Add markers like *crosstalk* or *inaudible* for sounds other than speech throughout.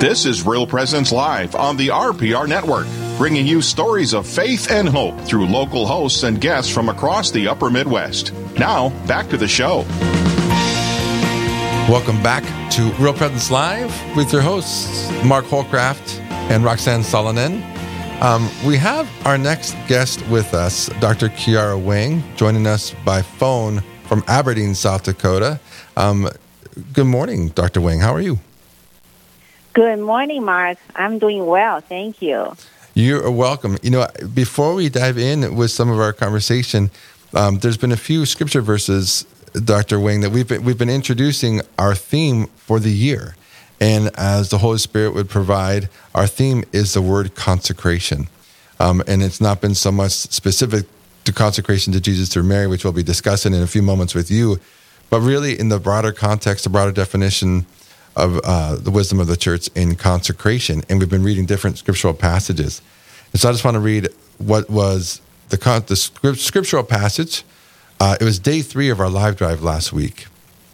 This is Real Presence Live on the RPR Network, bringing you stories of faith and hope through local hosts and guests from across the upper Midwest. Now, back to the show. Welcome back to Real Presence Live with your hosts, Mark Holcraft and Roxanne Solonen. Um, we have our next guest with us, Dr. Kiara Wang, joining us by phone from Aberdeen, South Dakota. Um, good morning, Dr. Wang. How are you? Good morning, Mark. I'm doing well. Thank you. You're welcome. You know, before we dive in with some of our conversation, um, there's been a few scripture verses, Dr. Wang, that we've been, we've been introducing our theme for the year. And as the Holy Spirit would provide, our theme is the word consecration. Um, and it's not been so much specific to consecration to Jesus through Mary, which we'll be discussing in a few moments with you, but really in the broader context, the broader definition of uh, the wisdom of the church in consecration. And we've been reading different scriptural passages. And so I just want to read what was the, con- the scriptural passage. Uh, it was day three of our live drive last week.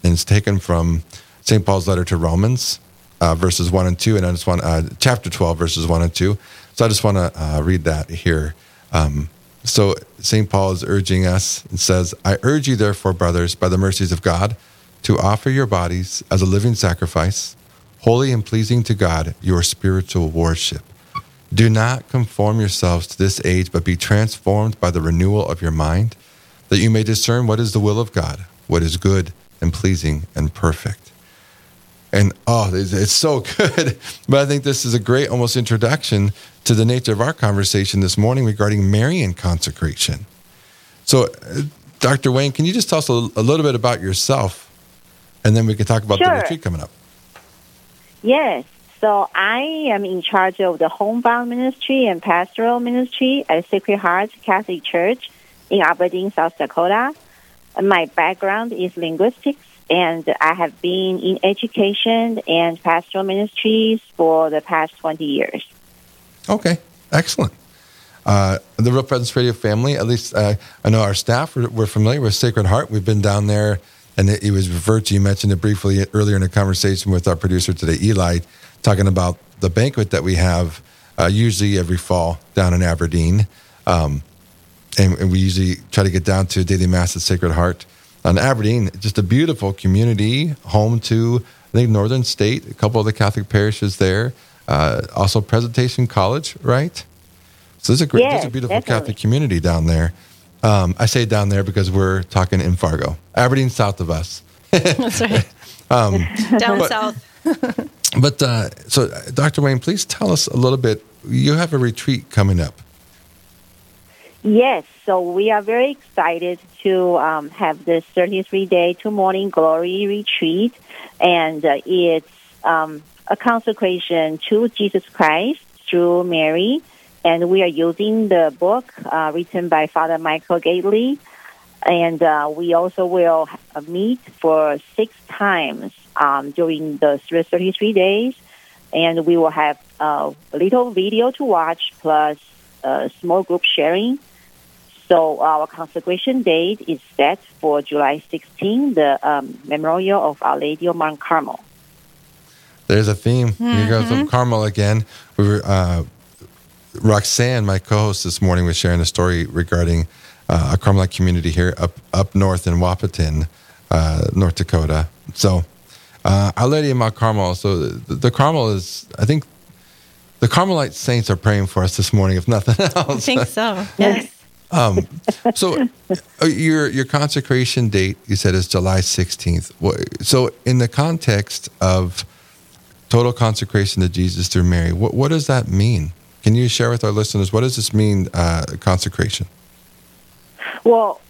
And it's taken from St. Paul's letter to Romans, uh, verses 1 and 2. And I just want, uh, chapter 12, verses 1 and 2. So I just want to uh, read that here. Um, so St. Paul is urging us and says, I urge you, therefore, brothers, by the mercies of God, to offer your bodies as a living sacrifice, holy and pleasing to God, your spiritual worship. Do not conform yourselves to this age, but be transformed by the renewal of your mind, that you may discern what is the will of God, what is good and pleasing and perfect. And oh, it's, so *laughs* good. but I think this is a great almost introduction to the nature of our conversation this morning regarding Marian consecration. So, uh, Dr. Wang, can you just tell us a, a little bit about yourself and then we can talk about sure. the retreat coming up. Yes. So I am in charge of the homebound ministry and pastoral ministry at Sacred Heart Catholic Church in Aberdeen, South Dakota. My background is linguistics, and I have been in education and pastoral ministries for the past 20 years. Okay, excellent. Uh, the Real Presence Radio family, at least uh, I know our staff, we're, we're familiar with Sacred Heart. We've been down there and it, it, was referred to. You mentioned it briefly earlier in a conversation with our producer today, Eli, talking about the banquet that we have uh, usually every fall down in Aberdeen. Um, and, and, we usually try to get down to daily mass at Sacred Heart on Aberdeen. Just a beautiful community, home to I think Northern State, a couple of the Catholic parishes there. Uh, also, Presentation College, right? So there's a great, yes, there's a beautiful definitely. Catholic community down there. Um, I say down there because we're talking in Fargo, Aberdeen, south of us. That's right. *laughs* um, down but, south. *laughs* but uh, so, Dr. Wang, please tell us a little bit. You have a retreat coming up. Yes, so we are very excited to um, have this 33 day, two morning glory retreat, and uh, it's um, a consecration to Jesus Christ through Mary and we are using the book uh, written by Father Michael Gaitley. And uh, we also will meet for six times um, during the 33 days. And we will have uh, a little video to watch plus a small group sharing. So our consecration date is set for July 16, the um, memorial of Our Lady of Mount Carmel. There's a theme. Mm-hmm. Here goes. Carmel again. We were uh, Roxanne, my co-host this morning, was sharing a story regarding uh, a Carmelite community here up up north in Wahpeton, uh, North Dakota. So, uh, Our Lady of Mount Carmel. So the, the, Carmel is, I think, the Carmelite saints are praying for us this morning, if nothing *laughs* else. I think so. Yes. Um, so uh, your your consecration date you said is July 16th. So in the context of total consecration to Jesus through Mary, what what does that mean? Can you share with our listeners what does this mean, uh, consecration? Well,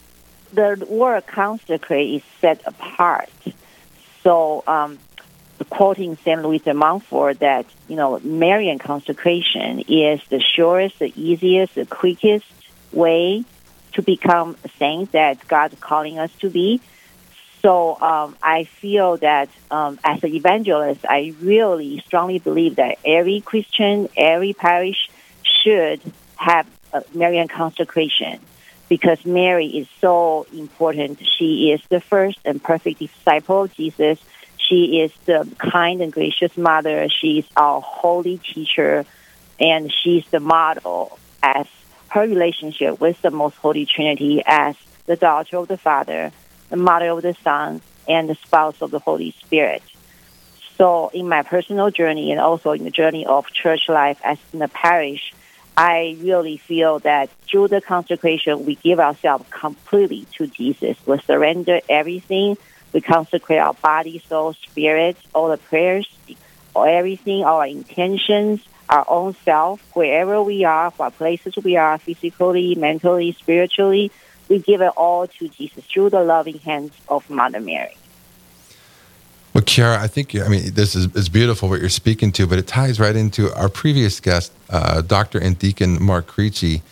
the word consecrate is set apart. So, um, quoting St. Louis de Montfort, that you know, Marian consecration is the surest, the easiest, the quickest way to become a saint that God's calling us to be. So um, I feel that um, as an evangelist, I really strongly believe that every Christian, every parish should have a Marian consecration because Mary is so important. She is the first and perfect disciple of Jesus. She is the kind and gracious mother. She is our holy teacher, and she's the model as her relationship with the Most Holy Trinity as the daughter of the Father, the mother of the Son, and the spouse of the Holy Spirit. So, in my personal journey and also in the journey of church life as in the parish, I really feel that through the consecration, we give ourselves completely to Jesus. We surrender everything. We consecrate our body, soul, spirit, all the prayers, everything, our intentions, our own self, wherever we are, what places we are, physically, mentally, spiritually. We give it all to Jesus through the loving hands of Mother Mary. Well, Kiara, I think I mean this is, is beautiful what you're speaking to, but it ties right into our previous guest, uh, Dr. and Deacon Mark Creechy.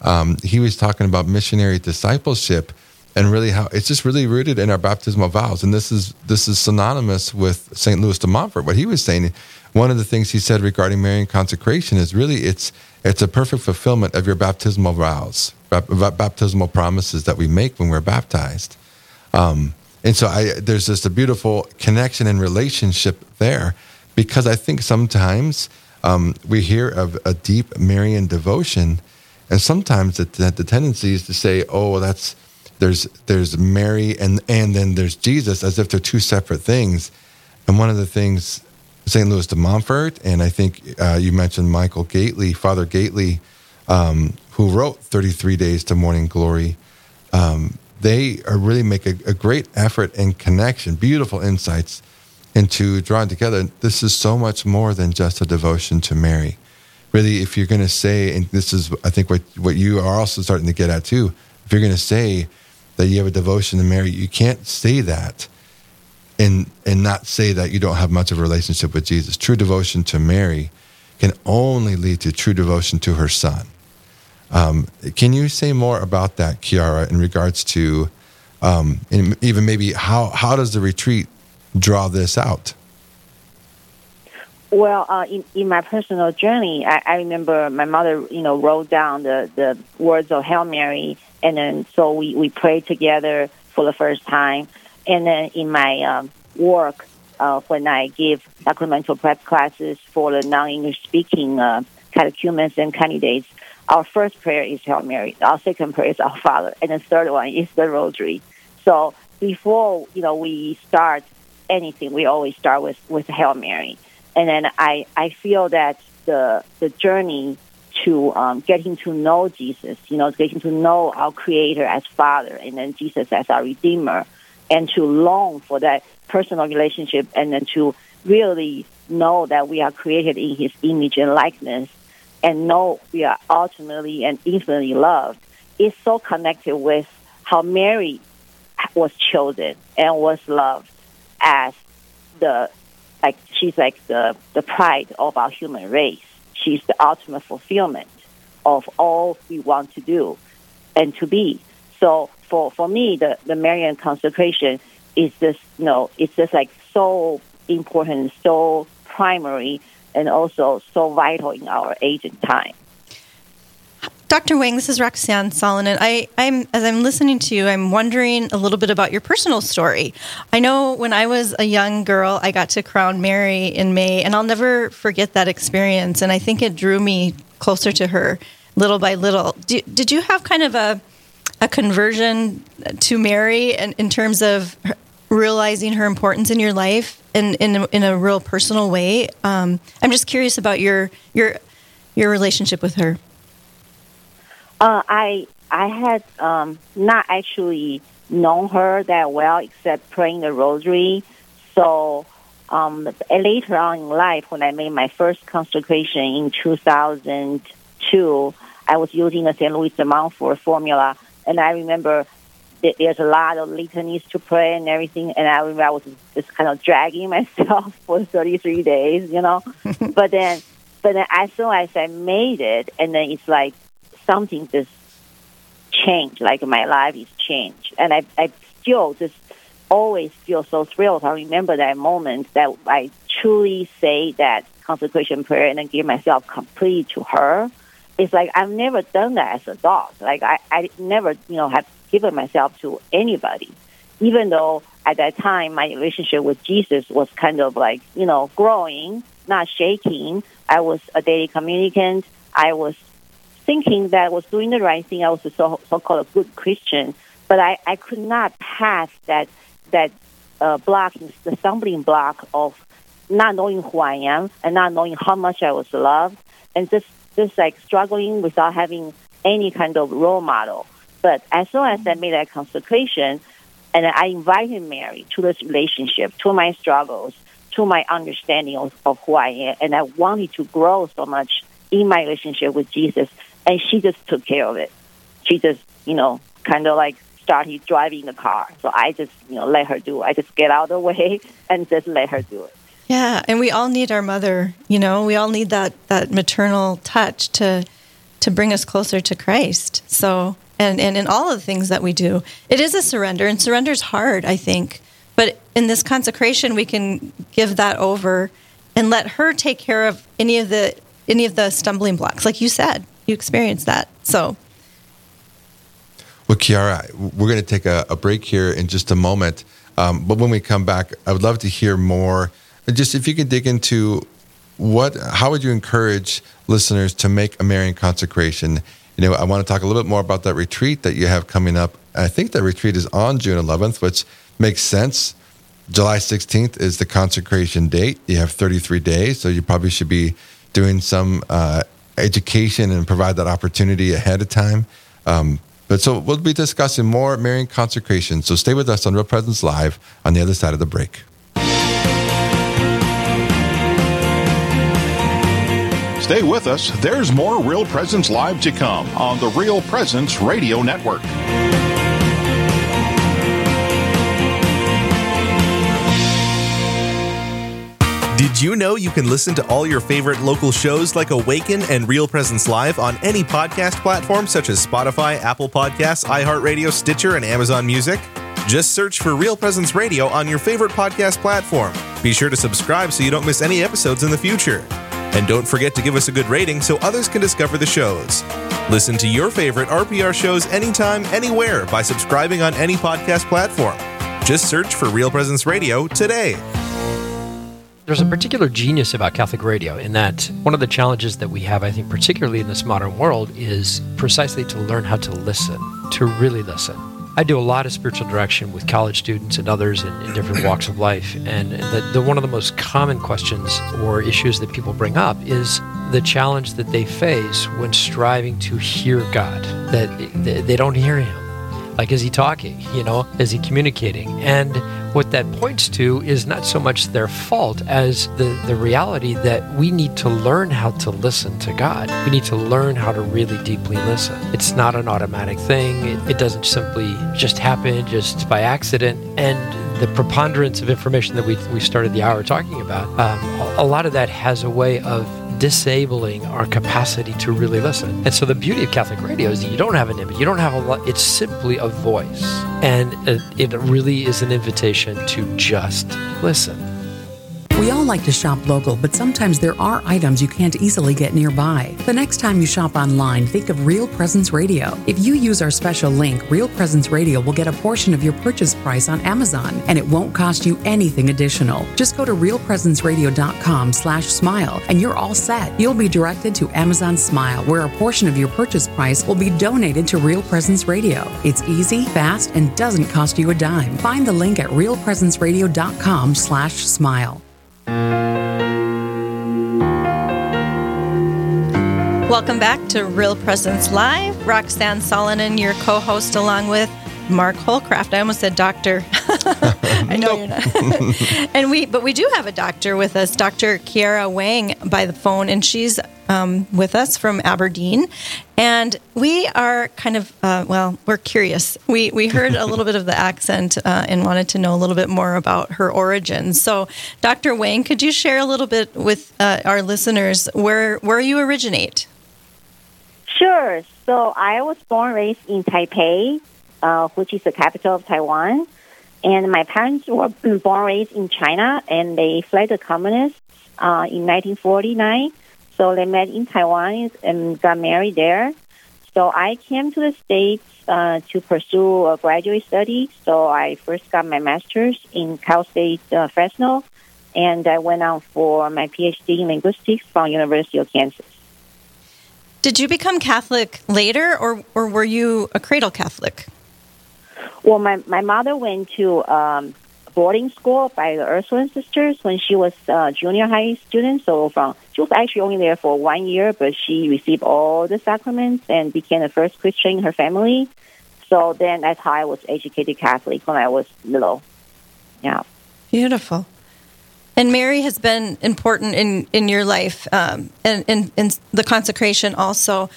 Um, he was talking about missionary discipleship and really how it's just really rooted in our baptismal vows, and this is this is synonymous with St. Louis de Montfort. What he was saying, one of the things he said regarding Marian consecration is really it's it's a perfect fulfillment of your baptismal vows, baptismal promises that we make when we're baptized. Um, and so I, there's just a beautiful connection and relationship there because I think sometimes um, we hear of a deep Marian devotion, and sometimes the, the tendency is to say, "Oh, that's there's there's Mary and and then there's Jesus," as if they're two separate things. And one of the things St. Louis de Montfort, and I think uh, you mentioned Michael Gaitley, Father Gaitley, um, who wrote 33 Days to Morning Glory. Um, they really make a, a great effort and connection, beautiful insights into drawing together. This is so much more than just a devotion to Mary. Really, if you're going to say, and this is, I think, what, what you are also starting to get at too, if you're going to say that you have a devotion to Mary, you can't say that and, and not say that you don't have much of a relationship with Jesus. True devotion to Mary can only lead to true devotion to her son. Um, can you say more about that, Kiara, in regards to um, even maybe how, how does the retreat draw this out? Well, uh, in, in my personal journey, I, I remember my mother, you know, wrote down the, the words of Hail Mary, and then so we, we prayed together for the first time. And then in my um, work, uh, when I give sacramental prep classes for the non-English speaking uh, catechumens and candidates, our first prayer is Hail Mary. Our second prayer is Our Father, and the third one is the Rosary. So before you know we start anything, we always start with with Hail Mary, and then I I feel that the the journey to um, getting to know Jesus, you know, getting to know our Creator as Father, and then Jesus as our Redeemer, and to long for that personal relationship, and then to really know that we are created in His image and likeness and know we are ultimately and infinitely loved is so connected with how Mary was chosen and was loved as the like she's like the the pride of our human race. She's the ultimate fulfillment of all we want to do and to be. So for for me, the the Marian consecration is just you know it's just like so important, so primary and also so vital in our age and time. Dr. Wang, this is Roxanne Solonen. I, am as I'm listening to you, I'm wondering a little bit about your personal story. I know when I was a young girl, I got to crown Mary in May, and I'll never forget that experience. And I think it drew me closer to her little by little. Do, did you have kind of a a conversion to Mary in, in terms of realizing her importance in your life in in a, in a real personal way. Um, I'm just curious about your your your relationship with her. Uh, I I had um, not actually known her that well, except praying the rosary. So um, later on in life, when I made my first consecration in 2002, I was using the St. Louis de Montfort formula, and I remember that there's a lot of litanies to pray and everything. And I remember I was just kind of dragging *laughs* myself for 33 days, you know. *laughs* but then, but then as soon as I made it, and then it's like something just changed. Like my life is changed, and I I still just always feel so thrilled. I remember that moment that I truly say that consecration prayer and then give myself completely to her. It's like I've never done that as a dog. Like I, I never, you know, have given myself to anybody. even though at that time my relationship with Jesus was kind of like, you know, growing, not shaking. I was a daily communicant. I was thinking that I was doing the right thing. I was a so, so-called a good Christian, but I, I could not pass that, that uh, block, the stumbling block of not knowing who I am and not knowing how much I was loved and just, just like struggling without having any kind of role model. But as soon as I made that consecration, and I invited Mary to this relationship, to my struggles, to my understanding of, of who I am, and I wanted to grow so much in my relationship with Jesus, and she just took care of it. She just, you know, kind of like started driving the car. So I just, you know, let her do it. I just get out of the way *laughs* and just let her do it. Yeah, and we all need our mother, you know, we all need that that maternal touch to to bring us closer to Christ. So and, and in all of the things that we do. It is a surrender, and surrender is hard, I think. But in this consecration, we can give that over and let her take care of any of the any of the stumbling blocks, like you said. You experienced that, so. Well, Kiara, we're going to take a, a break here in just a moment. Um, but when we come back, I would love to hear more. Just if you could dig into what, how would you encourage listeners to make a Marian consecration you know, I want to talk a little bit more about that retreat that you have coming up. I think that retreat is on June 11th, which makes sense. July 16th is the consecration date. You have 33 days, so you probably should be doing some uh, education and provide that opportunity ahead of time. Um, but so we'll be discussing more Marian consecration. So stay with us on Real Presence Live on the other side of the break. Stay with us. There's more Real Presence Live to come on the Real Presence Radio Network. Did you know you can listen to all your favorite local shows like Awaken and Real Presence Live on any podcast platform such as Spotify, Apple Podcasts, iHeartRadio, Stitcher, and Amazon Music? Just search for Real Presence Radio on your favorite podcast platform. Be sure to subscribe so you don't miss any episodes in the future. And don't forget to give us a good rating so others can discover the shows. Listen to your favorite RPR shows anytime, anywhere by subscribing on any podcast platform. Just search for Real Presence Radio today. There's a particular genius about Catholic radio in that one of the challenges that we have, I think, particularly in this modern world, is precisely to learn how to listen, to really listen. I do a lot of spiritual direction with college students and others in, in different walks of life. And the, the, one of the most common questions or issues that people bring up is the challenge that they face when striving to hear God, that they, they don't hear Him. Like, is He talking? You know, is He communicating? And what that points to is not so much their fault as the, the reality that we need to learn how to listen to God. We need to learn how to really deeply listen. It's not an automatic thing, it, it doesn't simply just happen just by accident. And the preponderance of information that we, we started the hour talking about, um, a lot of that has a way of disabling our capacity to really listen. And so the beauty of Catholic radio is that you don't have an image, you don't have a lot, it's simply a voice. And it really is an invitation to just listen. We all like to shop local, but sometimes there are items you can't easily get nearby. The next time you shop online, think of Real Presence Radio. If you use our special link, Real Presence Radio will get a portion of your purchase price on Amazon, and it won't cost you anything additional. Just go to realpresenceradio.com slash smile, and you're all set. You'll be directed to Amazon Smile, where a portion of your purchase price will be donated to Real Presence Radio. It's easy, fast, and doesn't cost you a dime. Find the link at realpresenceradio.com slash smile. Welcome back to Real Presence Live. Roxanne Solonen, your co host, along with Mark Holcraft. I almost said doctor. *laughs* *laughs* I know you're not. *laughs* and we, but we do have a doctor with us, Dr. Kiara Wang, by the phone, and she's um, with us from Aberdeen. And we are kind of, uh, well, we're curious. We, we heard a little *laughs* bit of the accent uh, and wanted to know a little bit more about her origins. So, Dr. Wang, could you share a little bit with uh, our listeners where, where you originate? Sure. So, I was born raised in Taipei, uh, which is the capital of Taiwan. And my parents were born raised in China, and they fled the communists uh, in 1949. So they met in Taiwan and got married there. So I came to the States uh, to pursue a graduate study. So I first got my master's in Cal State uh, Fresno, and I went on for my PhD in linguistics from University of Kansas. Did you become Catholic later, or, or were you a cradle Catholic? Well, my, my mother went to um, boarding school by the Ursuline sisters when she was a junior high student. So from she was actually only there for one year, but she received all the sacraments and became the first Christian in her family. So then that's how I was educated Catholic when I was little. Yeah. Beautiful. And Mary has been important in, in your life um, and in the consecration also.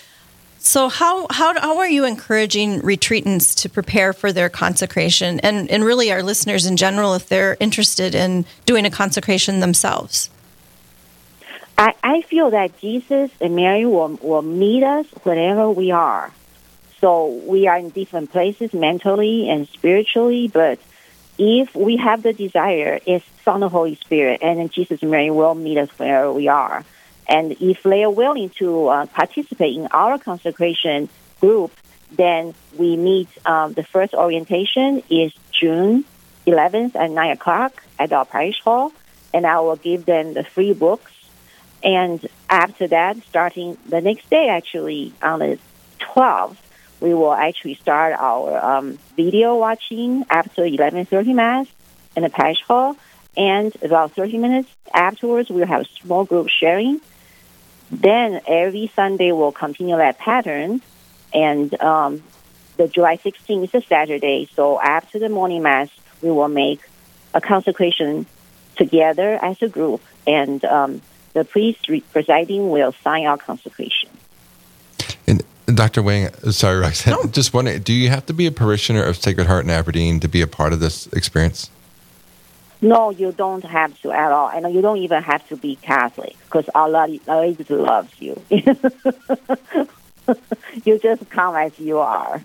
So how, how how are you encouraging retreatants to prepare for their consecration and and really our listeners in general if they're interested in doing a consecration themselves? I, I feel that Jesus and Mary will, will meet us wherever we are. So we are in different places mentally and spiritually, but if we have the desire, it's from the Holy Spirit, and then Jesus and Mary will meet us wherever we are. And if they are willing to uh, participate in our consecration group, then we meet. Um, the first orientation is June 11th at 9 o'clock at our parish hall, and I will give them the free books. And after that, starting the next day, actually, on the 12th, we will actually start our um, video watching after 11.30 Mass in the parish hall. And about 30 minutes afterwards, we'll have a small group sharing then every Sunday we'll continue that pattern, and um, the July 16th is a Saturday. So after the morning mass, we will make a consecration together as a group, and um, the priest presiding will sign our consecration. And Dr. Wang, sorry, Roxanne, no. just wondering, do you have to be a parishioner of Sacred Heart in Aberdeen to be a part of this experience? No, you don't have to at all, and you don't even have to be Catholic because Allah, Allah loves you. *laughs* you just come as you are.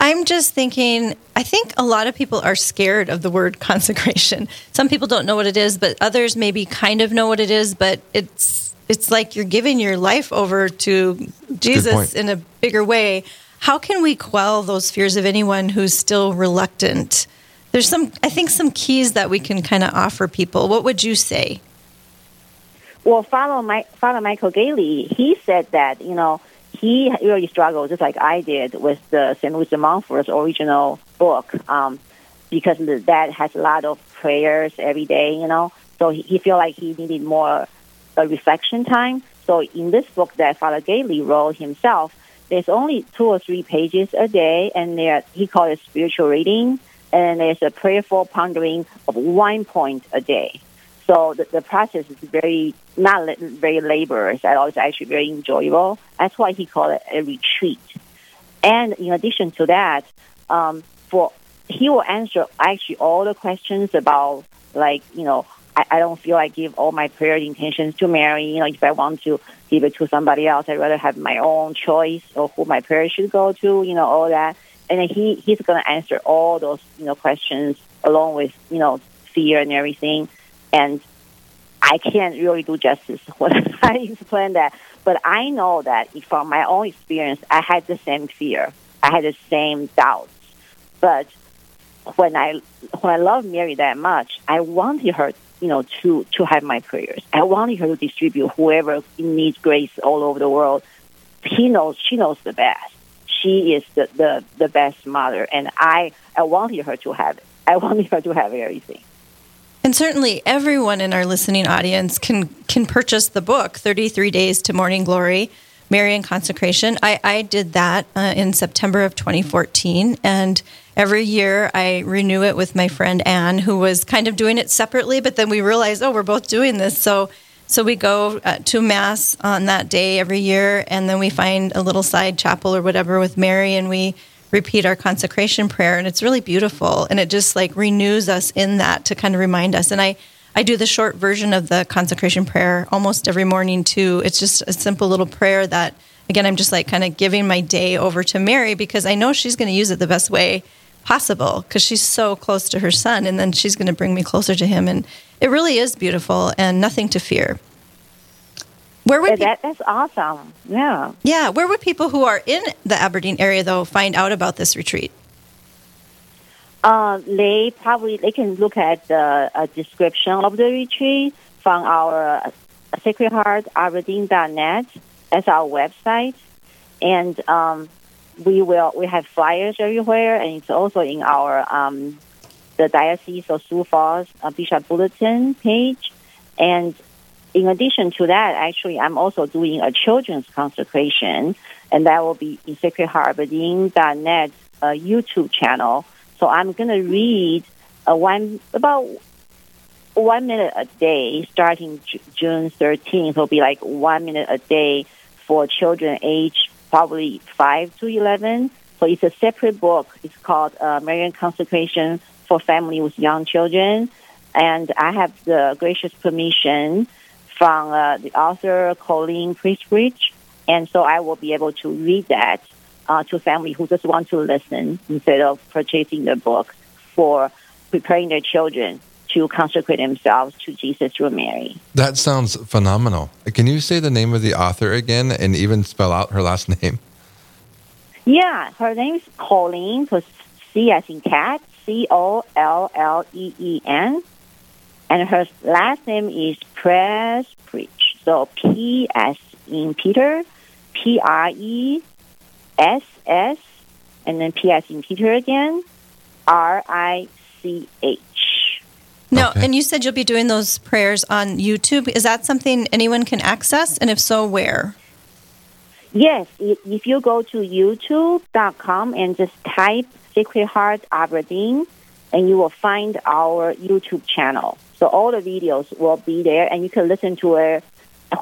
I'm just thinking, I think a lot of people are scared of the word *laughs* consecration. Some people don't know what it is, but others maybe kind of know what it is, but it's it's like you're giving your life over to Jesus in a bigger way. How can we quell those fears of anyone who's still reluctant there's some, I think, some keys that we can kind of offer people. What would you say? Well, Father, My, Father Michael Gaitley, he said that, you know, he really struggled, just like I did, with the St. Louis Montfort's original book, um, because that has a lot of prayers every day, you know. So he, he felt like he needed more reflection time. So in this book that Father Gaitley wrote himself, there's only two or three pages a day, and there he called it spiritual reading and there's a prayerful pondering of one point a day. So the, the process is very not very laborious at all. It's actually very enjoyable. That's why he called it a retreat. And in addition to that, um, for he will answer actually all the questions about like you know I, I don't feel I give all my prayer intentions to Mary. You know, if I want to give it to somebody else, I'd rather have my own choice of who my prayer should go to. You know, all that and he he's going to answer all those you know questions along with you know fear and everything. And i can't really do justice *laughs* when i explain that. But i know that from my own experience i had the same fear. I had the same doubts. But when i when i love mary that much i wanted her you know to to have my prayers. I wanted her to distribute whoever needs grace all over the world. He knows she knows the best she is the, the, the best mother, and I, I wanted her to have. I wanted her to have everything. And certainly, everyone in our listening audience can can purchase the book, Thirty Three Days to Morning Glory, Marian Consecration. I, I did that uh, in September of 2014, and every year I renew it with my friend Anne, who was kind of doing it separately, but then we realized, oh, we're both doing this, so so we go uh, to mass on that day every year, and then we find a little side chapel or whatever with Mary, and we repeat our consecration prayer, and it's really beautiful, and it just like renews us in that to kind of remind us. And I I do the short version of the consecration prayer almost every morning too. It's just a simple little prayer that again I'm just like kind of giving my day over to Mary because I know she's going to use it the best way possible because she's so close to her son and then she's going to bring me closer to him and it really is beautiful and nothing to fear Where would that that's awesome. Yeah. yeah, where would people who are in the Aberdeen area though find out about this retreat? Uh, they probably they can look at the uh, description of the retreat from our uh, Sacred Heart Aberdeen.net. That's our website, and um, we will we have flyers everywhere, and it's also in our um, the Diocese of Sioux Falls uh, Bishop Bulletin page. And in addition to that, actually, I'm also doing a children's consecration, and that will be in sacredheartaberdeen.net uh, YouTube channel. So I'm going to read uh, one about one minute a day starting Ju- June 13th. It'll be like one minute a day for children age probably 5 to 11. So it's a separate book. It's called uh, Marian Consecration for Family with Young Children. And I have the gracious permission from uh, the author, Colleen Pressprich. And so I will be able to read that uh, to family who just want to listen instead of purchasing the book for preparing their children to consecrate themselves to Jesus through Mary. That sounds phenomenal. Can you say the name of the author again and even spell out her last *laughs* name? Yeah, her name is Colleen, so C as in cat, C O L L E E N. And her last name is Pressprich. So P as in Peter, P R E S S, and then P as in Peter again, R I C H. No, Okay. and you said you'll be doing those prayers on YouTube. Is that something anyone can access? And if so, where? Yes, if if you go to youtube.com and just type Sacred Heart Aberdeen, and you will find our YouTube channel. So all the videos will be there, and you can listen to it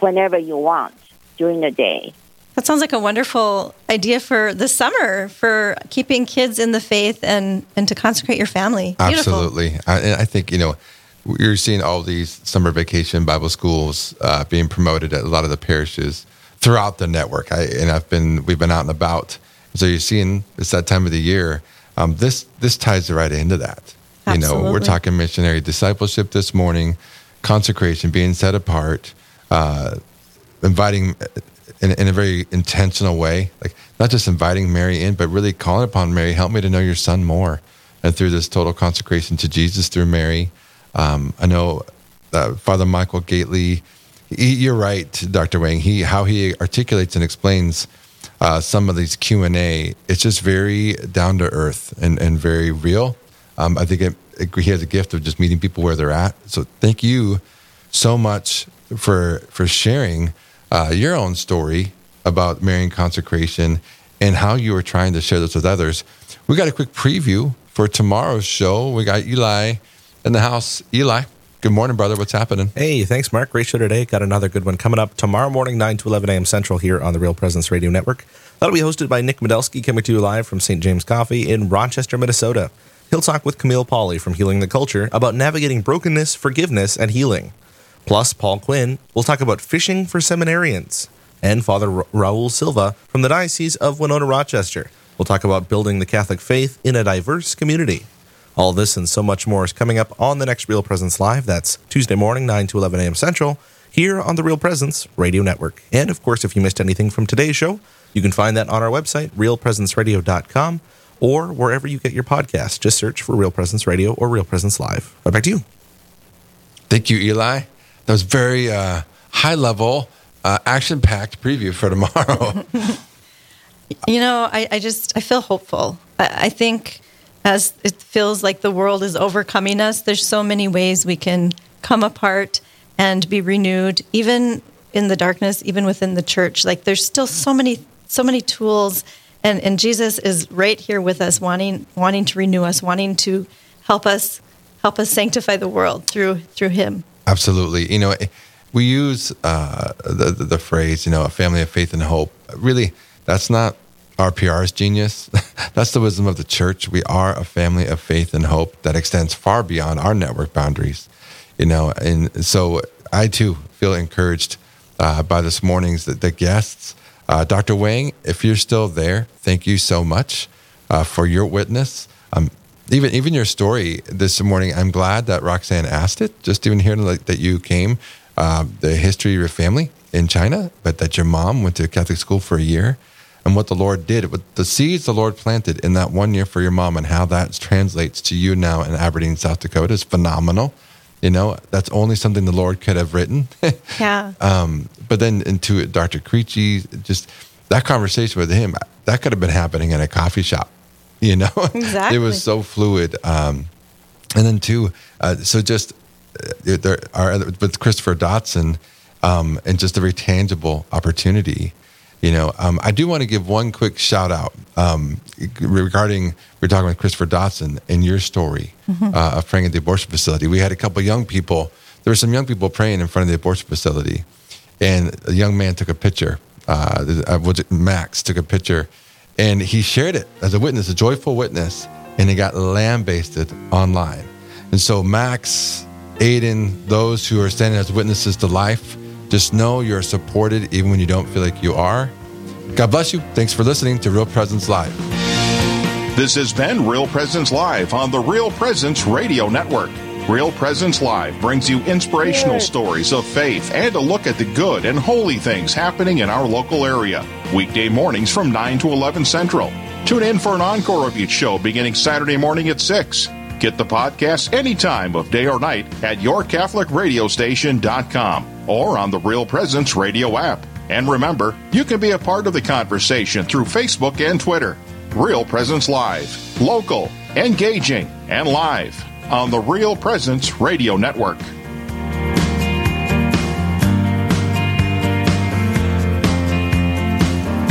whenever you want during the day. That sounds like a wonderful idea for the summer for keeping kids in the faith and, and to consecrate your family. Beautiful. Absolutely. I, I think, you know, you're seeing all these summer vacation Bible schools uh, being promoted at a lot of the parishes throughout the network. I, and I've been, we've been out and about. So you're seeing it's that time of the year. Um, this, this ties right into that. You know, we're talking missionary discipleship this morning, consecration, being set apart, uh, inviting in, in a very intentional way, like not just inviting Mary in, but really calling upon Mary, help me to know your son more. And through this total consecration to Jesus through Mary, um, I know uh, Father Michael Gaitley, he, you're right, Dr. Wang, he, how he articulates and explains uh, some of these Q&A, it's just very down to earth and, and very real. Um, I think it, it, he has a gift of just meeting people where they're at. So thank you so much for for sharing uh, your own story about Marian consecration and how you were trying to share this with others. We got a quick preview for tomorrow's show. We got Eli in the house. Eli, good morning, brother. What's happening? Hey, thanks, Mark. Great show today. Got another good one coming up tomorrow morning, 9 to 11 a.m. Central here on the Real Presence Radio Network. That'll be hosted by Nick Medelsky, coming to you live from St. James Coffee in Rochester, Minnesota. He'll talk with Camille Pauley from Healing the Culture about navigating brokenness, forgiveness, and healing. Plus, Paul Quinn will talk about fishing for seminarians. And Father Ra- Raul Silva from the Diocese of Winona Rochester will talk about building the Catholic faith in a diverse community. All this and so much more is coming up on the next Real Presence Live. That's Tuesday morning, 9 to 11 a.m. Central, here on the Real Presence Radio Network. And of course, if you missed anything from today's show, you can find that on our website, realpresenceradio.com, or wherever you get your podcast. Just search for Real Presence Radio or Real Presence Live. Right back to you. Thank you, Eli. That was very uh, high level, uh, action packed preview for tomorrow. *laughs* You know, I, I just I feel hopeful. I, I think as it feels like the world is overcoming us, there's so many ways we can come apart and be renewed, even in the darkness, even within the church. Like there's still so many so many tools and, and Jesus is right here with us, wanting wanting to renew us, wanting to help us help us sanctify the world through through him. Absolutely. You know, we use uh, the, the the phrase, you know, a family of faith and hope. Really, that's not RPR's genius. *laughs* that's the wisdom of the church. We are a family of faith and hope that extends far beyond our network boundaries. You know, and so I too feel encouraged uh, by this morning's the, the guests. Uh, Dr. Wang, if you're still there, thank you so much uh, for your witness. Um, even even your story this morning, I'm glad that Roxanne asked it. Just even hearing like, that you came, uh, the history of your family, in China, but that your mom went to Catholic school for a year and what the Lord did, what the seeds the Lord planted in that one year for your mom and how that translates to you now in Aberdeen, South Dakota is phenomenal. You know, that's only something the Lord could have written. *laughs* Yeah. um, but then into it, Dr. Creechy, just that conversation with him, that could have been happening in a coffee shop. You know, Exactly. *laughs* it was so fluid. Um, and then too, uh, so just uh, there are with Christopher Dotson, um, and just a very tangible opportunity. You know, um, I do want to give one quick shout out um, regarding we're talking with Christopher Dotson and your story uh, of praying at the abortion facility. We had a couple young people. There were some young people praying in front of the abortion facility, and a young man took a picture. Uh, uh, Max took a picture, and he shared it as a witness, a joyful witness, and it got lambasted online. And so Max, Aiden, those who are standing as witnesses to life, just know you're supported even when you don't feel like you are. God bless you. Thanks for listening to Real Presence Live. This has been Real Presence Live on the Real Presence Radio Network. Real Presence Live brings you inspirational stories of faith and a look at the good and holy things happening in our local area. Weekday mornings from 9 to 11 Central. Tune in for an encore of each show beginning Saturday morning at 6. Get the podcast any time of day or night at yourcatholicradiostation.com or on the Real Presence Radio app. And remember, you can be a part of the conversation through Facebook and Twitter. Real Presence Live, local, engaging, and live on the Real Presence Radio Network.